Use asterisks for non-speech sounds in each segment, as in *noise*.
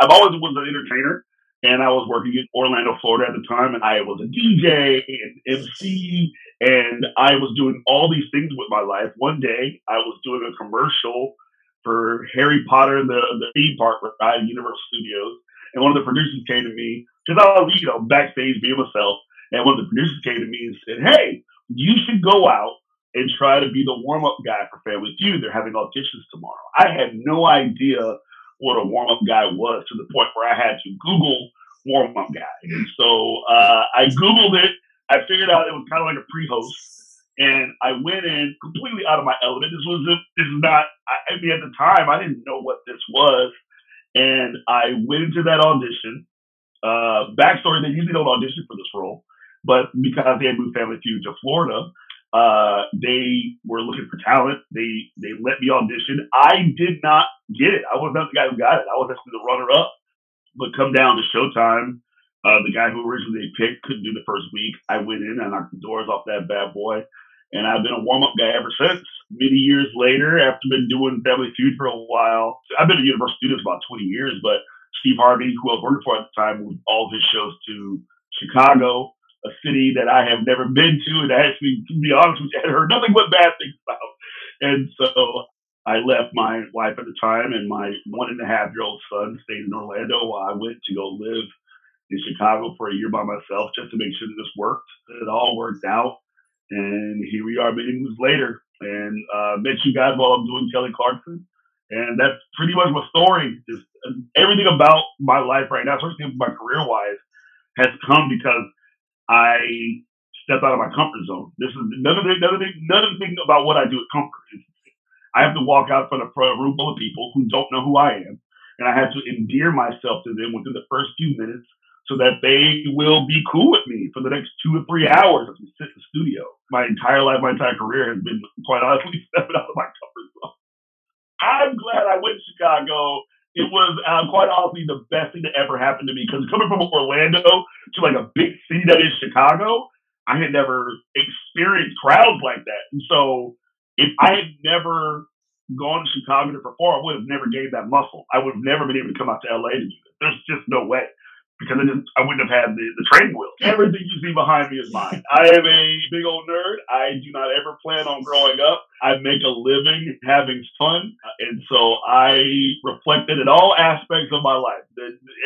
I've always was an entertainer, and I was working in Orlando, Florida at the time, and I was a DJ and MC, and I was doing all these things with my life. One day, I was doing a commercial for Harry Potter and the, the theme park ride at Universal Studios, and one of the producers came to me because I was, you know, backstage being myself, and one of the producers came to me and said, "Hey, you should go out." And try to be the warm up guy for Family Feud. They're having auditions tomorrow. I had no idea what a warm up guy was to the point where I had to Google warm up guy. And so uh, I Googled it. I figured out it was kind of like a pre host. And I went in completely out of my element. This was this is not. I, I mean, at the time, I didn't know what this was, and I went into that audition. Uh, backstory: They usually don't audition for this role, but because they had moved Family Feud to Florida, uh, they were looking for talent. They they let me audition. I did not get it. I was not the guy who got it. I was actually the runner up. But come down to Showtime, uh, the guy who originally they picked couldn't do the first week. I went in and knocked the doors off that bad boy, and I've been a warm up guy ever since. Many years later, after been doing Family Feud for a while, I've been a Universal Studios about 20 years. But Steve Harvey, who I was working for at the time, moved all his shows to Chicago a city that I have never been to, and actually, to be honest with you, I had heard nothing but bad things about. And so I left my wife at the time and my one and a half year old son stayed in Orlando while I went to go live in Chicago for a year by myself just to make sure that this worked. that It all worked out. And here we are many moves later. And uh, met you guys while I'm doing Kelly Clarkson. And that's pretty much my story. Just uh, everything about my life right now, especially my career wise, has come because I step out of my comfort zone. This is none of the none of the, none of the thing about what I do is comfort. I have to walk out in front of a room full of people who don't know who I am, and I have to endear myself to them within the first few minutes so that they will be cool with me for the next two or three hours as we sit in the studio. My entire life, my entire career has been quite honestly *laughs* stepping out of my comfort zone. I'm glad I went to Chicago it was uh, quite honestly the best thing that ever happened to me because coming from Orlando to like a big city that is Chicago, I had never experienced crowds like that. And so if I had never gone to Chicago to perform, I would have never gained that muscle. I would have never been able to come out to LA to do. There's just no way because I, just, I wouldn't have had the, the training wheels. Everything you see behind me is mine. I am a big old nerd. I do not ever plan on growing up. I make a living having fun. And so I reflected in all aspects of my life.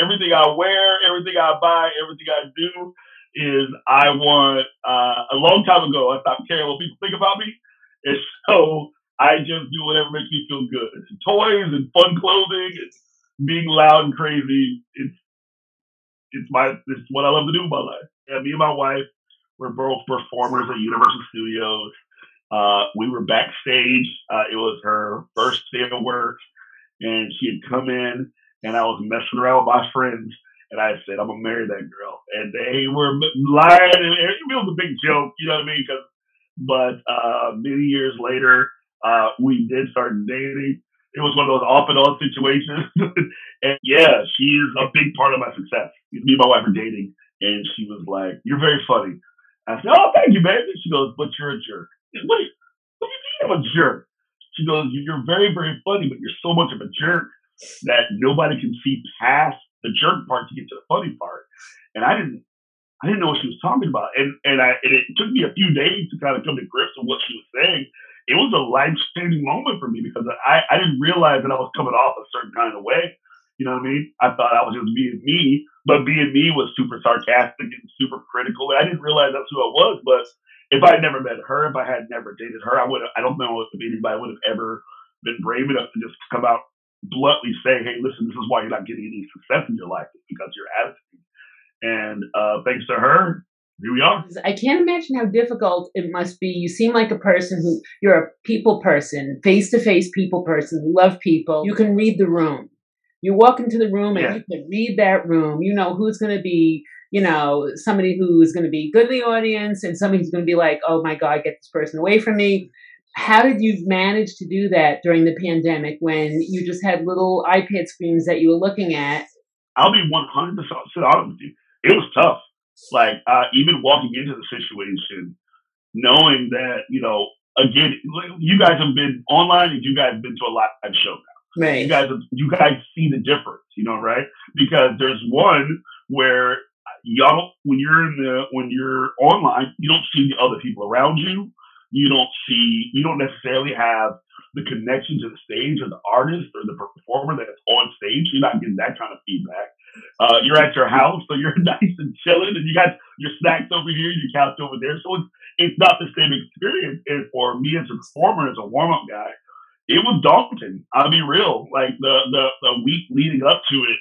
Everything I wear, everything I buy, everything I do is I want, uh, a long time ago, I stopped caring what people think about me. And so I just do whatever makes me feel good. It's toys and fun clothing and being loud and crazy. It's it's my it's what I love to do in my life. Yeah, me and my wife were both performers at Universal Studios. Uh, we were backstage. Uh, it was her first day of work, and she had come in, and I was messing around with my friends, and I said, "I'm gonna marry that girl," and they were lying, and it was a big joke, you know what I mean? Cause, but uh, many years later, uh, we did start dating, it was one of those off and on situations. *laughs* and yeah, she is a big part of my success. Me and my wife are dating, and she was like, "You're very funny." I said, "Oh, thank you, baby." She goes, "But you're a jerk." What do you, what do you mean I'm a jerk? She goes, "You're very, very funny, but you're so much of a jerk that nobody can see past the jerk part to get to the funny part." And I didn't. I didn't know what she was talking about, and and I and it took me a few days to kind of come to grips with what she was saying it was a life changing moment for me because I, I didn't realize that I was coming off a certain kind of way. You know what I mean? I thought I was just being me, but being me was super sarcastic and super critical. I didn't realize that's who I was. But if I had never met her, if I had never dated her, I would. I don't know if anybody would have ever been brave enough to just come out bluntly say, "Hey, listen, this is why you're not getting any success in your life. It's because your attitude." And uh, thanks to her, here we are. I can't imagine how difficult it must be. You seem like a person who you're a people person, face to face people person. You love people. You can read the room. You walk into the room and yeah. you can read that room. You know who's going to be, you know, somebody who's going to be good in the audience and somebody who's going to be like, oh my God, get this person away from me. How did you manage to do that during the pandemic when you just had little iPad screens that you were looking at? I'll be 100% honest with you. It was tough. Like, uh, even walking into the situation, knowing that, you know, again, you guys have been online and you guys have been to a live show now. Right. You guys, you guys see the difference, you know, right? Because there's one where y'all, when you're in the, when you're online, you don't see the other people around you. You don't see, you don't necessarily have the connection to the stage or the artist or the performer that's on stage. You're not getting that kind of feedback. Uh, you're at your house, so you're *laughs* nice and chilling, and you got your snacks over here, your couch over there. So it's it's not the same experience. And for me as a performer, as a warm up guy, it was daunting. I'll be real. Like the, the the week leading up to it,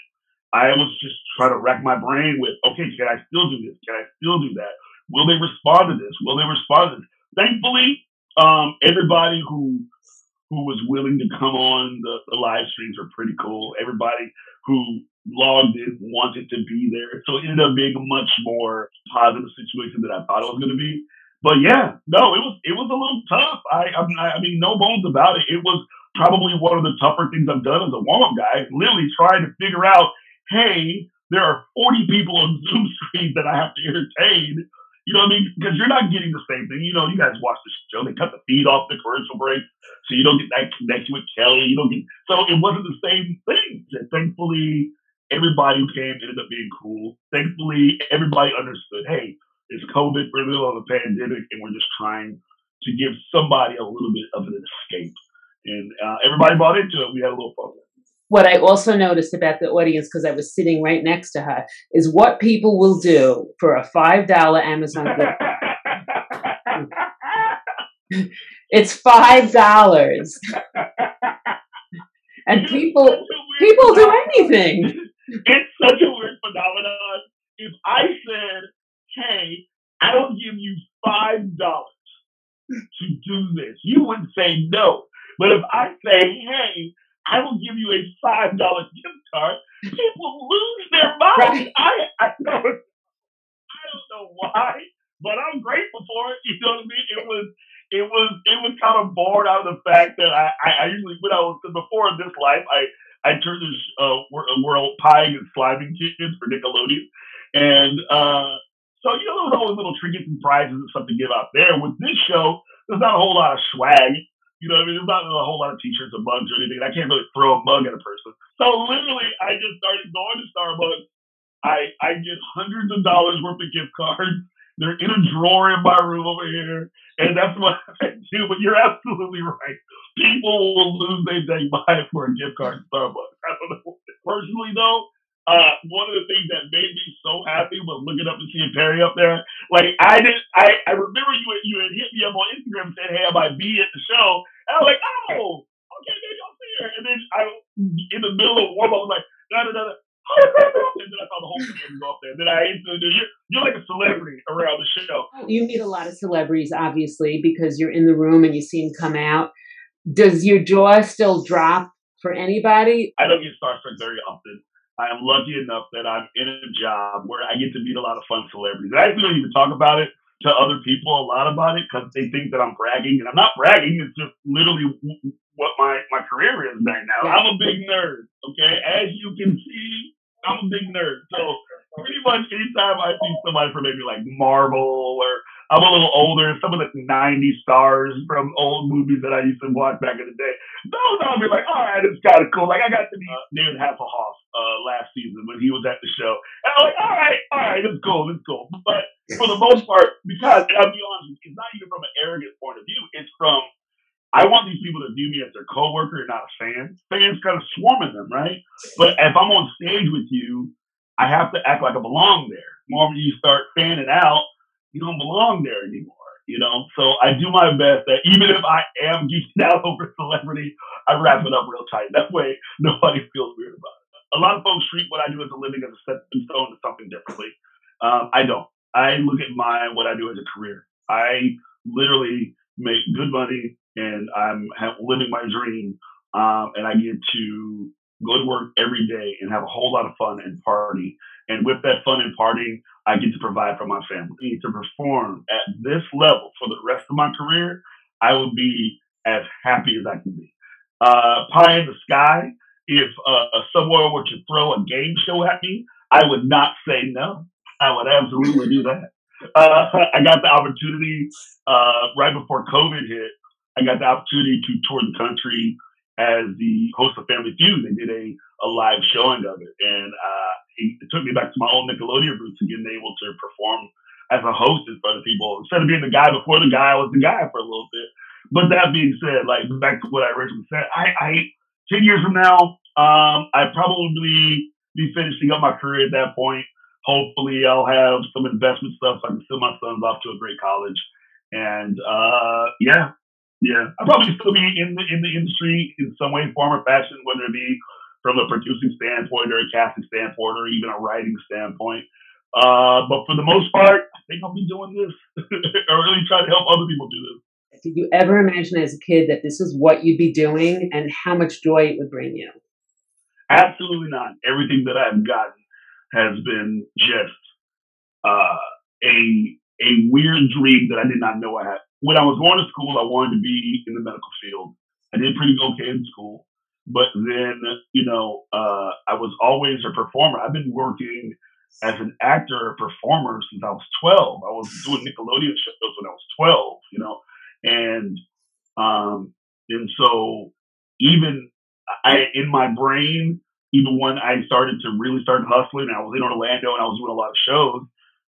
I was just trying to rack my brain with, okay, can I still do this? Can I still do that? Will they respond to this? Will they respond to this? Thankfully, um, everybody who who was willing to come on the, the live streams were pretty cool. Everybody who logged in wanted to be there. So it ended up being a much more positive situation than I thought it was going to be but yeah, no, it was it was a little tough. I I, I mean, no bones about it. It was probably one of the tougher things I've done as a warm up guy. Literally trying to figure out, hey, there are 40 people on Zoom *laughs* screen that I have to entertain. You know what I mean? Because you're not getting the same thing. You know, you guys watch the show. They cut the feed off the commercial break, so you don't get that connection with Kelly. You don't get so it wasn't the same thing. And thankfully, everybody who came ended up being cool. Thankfully, everybody understood. Hey, it's COVID, we're in the middle of a pandemic, and we're just trying to give somebody a little bit of an escape. And uh, everybody bought into it. We had a little fun. What I also noticed about the audience, because I was sitting right next to her, is what people will do for a $5 Amazon gift *laughs* it's five dollars *laughs* and people people do anything it's such a weird phenomenon if i said hey, I will give you five dollars to do this, you wouldn't say no. But if I say, hey, I will give you a five dollar gift card, people lose their mind. Right. I I don't I don't know why, but I'm grateful for it. You know what I mean? It was it was it was kind of born out of the fact that I I, I usually when I was before in this life I I turned this uh world pieing and sliming kids for Nickelodeon, and uh so, you know, there's always little trinkets and prizes and stuff to give out there. With this show, there's not a whole lot of swag. You know I mean? There's not a whole lot of t-shirts or mugs or anything. I can't really throw a mug at a person. So literally, I just started going to Starbucks. I, I get hundreds of dollars worth of gift cards. They're in a drawer in my room over here. And that's what *laughs* I do. But you're absolutely right. People will lose their day buying for a gift card at Starbucks. I don't know. Personally, though, uh, one of the things that made me so happy was looking up and seeing Perry up there. Like I did, I, I remember you you had hit me up on Instagram and said, "Hey, I might be at the show," and I was like, "Oh, okay, maybe I'll see her." And then I, in the middle of warm up, I was like, "Da da da." and then I saw the whole thing go up there. Then I you're, you're like a celebrity around the show. You meet a lot of celebrities, obviously, because you're in the room and you see them come out. Does your jaw still drop for anybody? I don't get starstruck very often. I am lucky enough that I'm in a job where I get to meet a lot of fun celebrities. I actually don't even talk about it to other people a lot about it because they think that I'm bragging, and I'm not bragging. It's just literally what my my career is right now. I'm a big nerd. Okay, as you can see, I'm a big nerd. So pretty much anytime I see somebody from maybe like Marvel or I'm a little older. Some of the 90s stars from old movies that I used to watch back in the day. Those I'll be like, all right, it's kind of cool. Like I got to meet uh, David Hasselhoff uh, last season when he was at the show. And I'm like, all right, all right, it's cool, it's cool. But for the most part, because I'll be honest, it's not even from an arrogant point of view. It's from I want these people to view me as their coworker and not a fan. Fans kind of swarming them, right? But if I'm on stage with you, I have to act like I belong there. The moment you start fanning out, you don't belong there anymore. You know, so I do my best that even if I am geeking *laughs* out over celebrity, I wrap it up real tight. That way, *laughs* nobody feels weird about it. A lot of folks treat what I do as a living as a stepping stone to something differently. Um, I don't. I look at my what I do as a career. I literally make good money and I'm living my dream. Um, and I get to go to work every day and have a whole lot of fun and party. And with that fun and partying, I get to provide for my family. To perform at this level for the rest of my career, I would be as happy as I can be. Uh, pie in the sky. If uh, someone were to throw a game show at me, I would not say no. I would absolutely do that. Uh, *laughs* I got the opportunity uh, right before COVID hit. I got the opportunity to tour the country as the host of Family Feud. They did a, a live showing of it, and uh, it took me back to my old Nickelodeon roots and getting able to perform as a host in front of people. Instead of being the guy before the guy, I was the guy for a little bit. But that being said, like back to what I originally said, I, I ten years from now, um, I probably be finishing up my career at that point hopefully I'll have some investment stuff so I can send my sons off to a great college. And uh, yeah, yeah, I'll probably still be in the in the industry in some way, form, or fashion, whether it be from a producing standpoint or a casting standpoint or even a writing standpoint. Uh, but for the most part, I think I'll be doing this *laughs* or really try to help other people do this. Did you ever imagine as a kid that this is what you'd be doing and how much joy it would bring you? Absolutely not. Everything that I've gotten has been just uh, a a weird dream that I did not know I had. When I was going to school, I wanted to be in the medical field. I did pretty okay in school, but then you know uh, I was always a performer. I've been working as an actor or performer since I was 12. I was doing Nickelodeon shows when I was 12, you know, and um, and so even I in my brain even when I started to really start hustling, I was in Orlando and I was doing a lot of shows.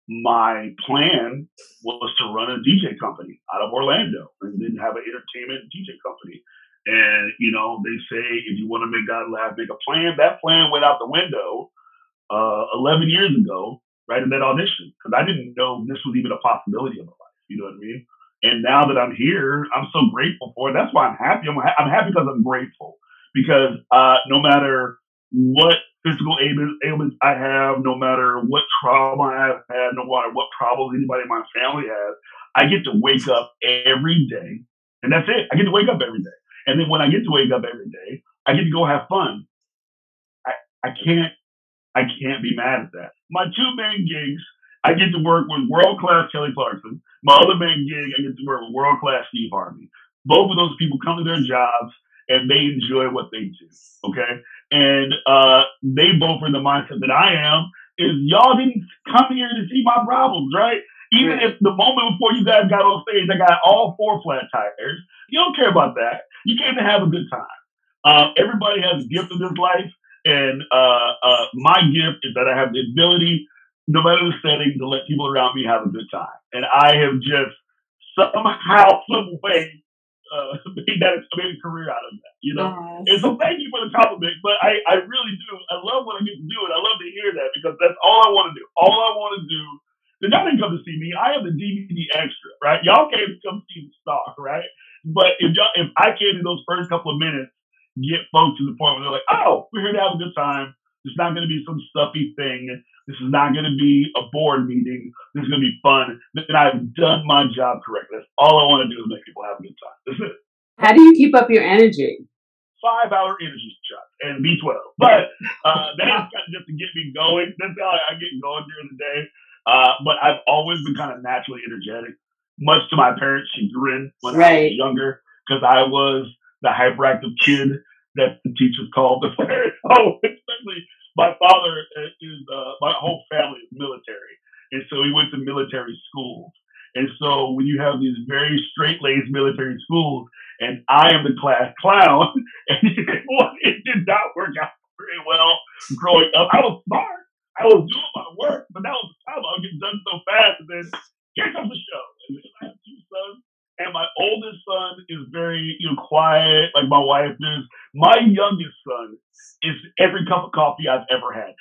My plan was to run a DJ company out of Orlando and then have an entertainment DJ company. And you know, they say if you want to make God laugh, make a plan. That plan went out the window uh, 11 years ago, right in that audition, because I didn't know this was even a possibility of my life. You know what I mean? And now that I'm here, I'm so grateful for it. That's why I'm happy. I'm, ha- I'm happy because I'm grateful. Because uh, no matter what physical ailments I have, no matter what trauma I've had, no matter what problems anybody in my family has, I get to wake up every day. And that's it. I get to wake up every day. And then when I get to wake up every day, I get to go have fun. I, I can't I can't be mad at that. My two main gigs, I get to work with world class Kelly Clarkson. My other main gig, I get to work with world class Steve Harvey. Both of those people come to their jobs and they enjoy what they do. Okay and uh, they both are in the mindset that I am, is y'all didn't come here to see my problems, right? Even if the moment before you guys got on stage, I got all four flat tires, you don't care about that. You came to have a good time. Uh, everybody has a gift in this life, and uh, uh, my gift is that I have the ability, no matter the setting, to let people around me have a good time. And I have just somehow, *laughs* some way, uh, *laughs* made that made a career out of that. You know, uh, and so thank you for the compliment. But I, I really do. I love when I get to do it. I love to hear that because that's all I want to do. All I want to do. Then y'all didn't come to see me. I am the DVD extra, right? Y'all came to come see the star, right? But if y'all, if I came in those first couple of minutes, get folks to the point where they're like, oh, we're here to have a good time. It's not going to be some stuffy thing. This is not going to be a board meeting. This is going to be fun. Then I've done my job correctly. That's all I want to do is make people have a good time. That's it. How do you keep up your energy? Five hour energy shot and B12. But uh, that's just to get me going. That's how I get going during the day. Uh, but I've always been kind of naturally energetic, much to my parents' chagrin when right. I was younger, because I was the hyperactive kid that the teachers called the parents. *laughs* Oh, especially my father is uh, my whole family is military, and so he went to military schools. And so when you have these very straight laced military schools, and I am the class *laughs* clown, and *laughs* it did not work out very well growing up. I was smart, I was doing my work, but that was the time I was getting done so fast, and then here comes the show. And then I have two sons and my oldest son is very you know quiet, like my wife is. My youngest son is every cup of coffee I've ever had.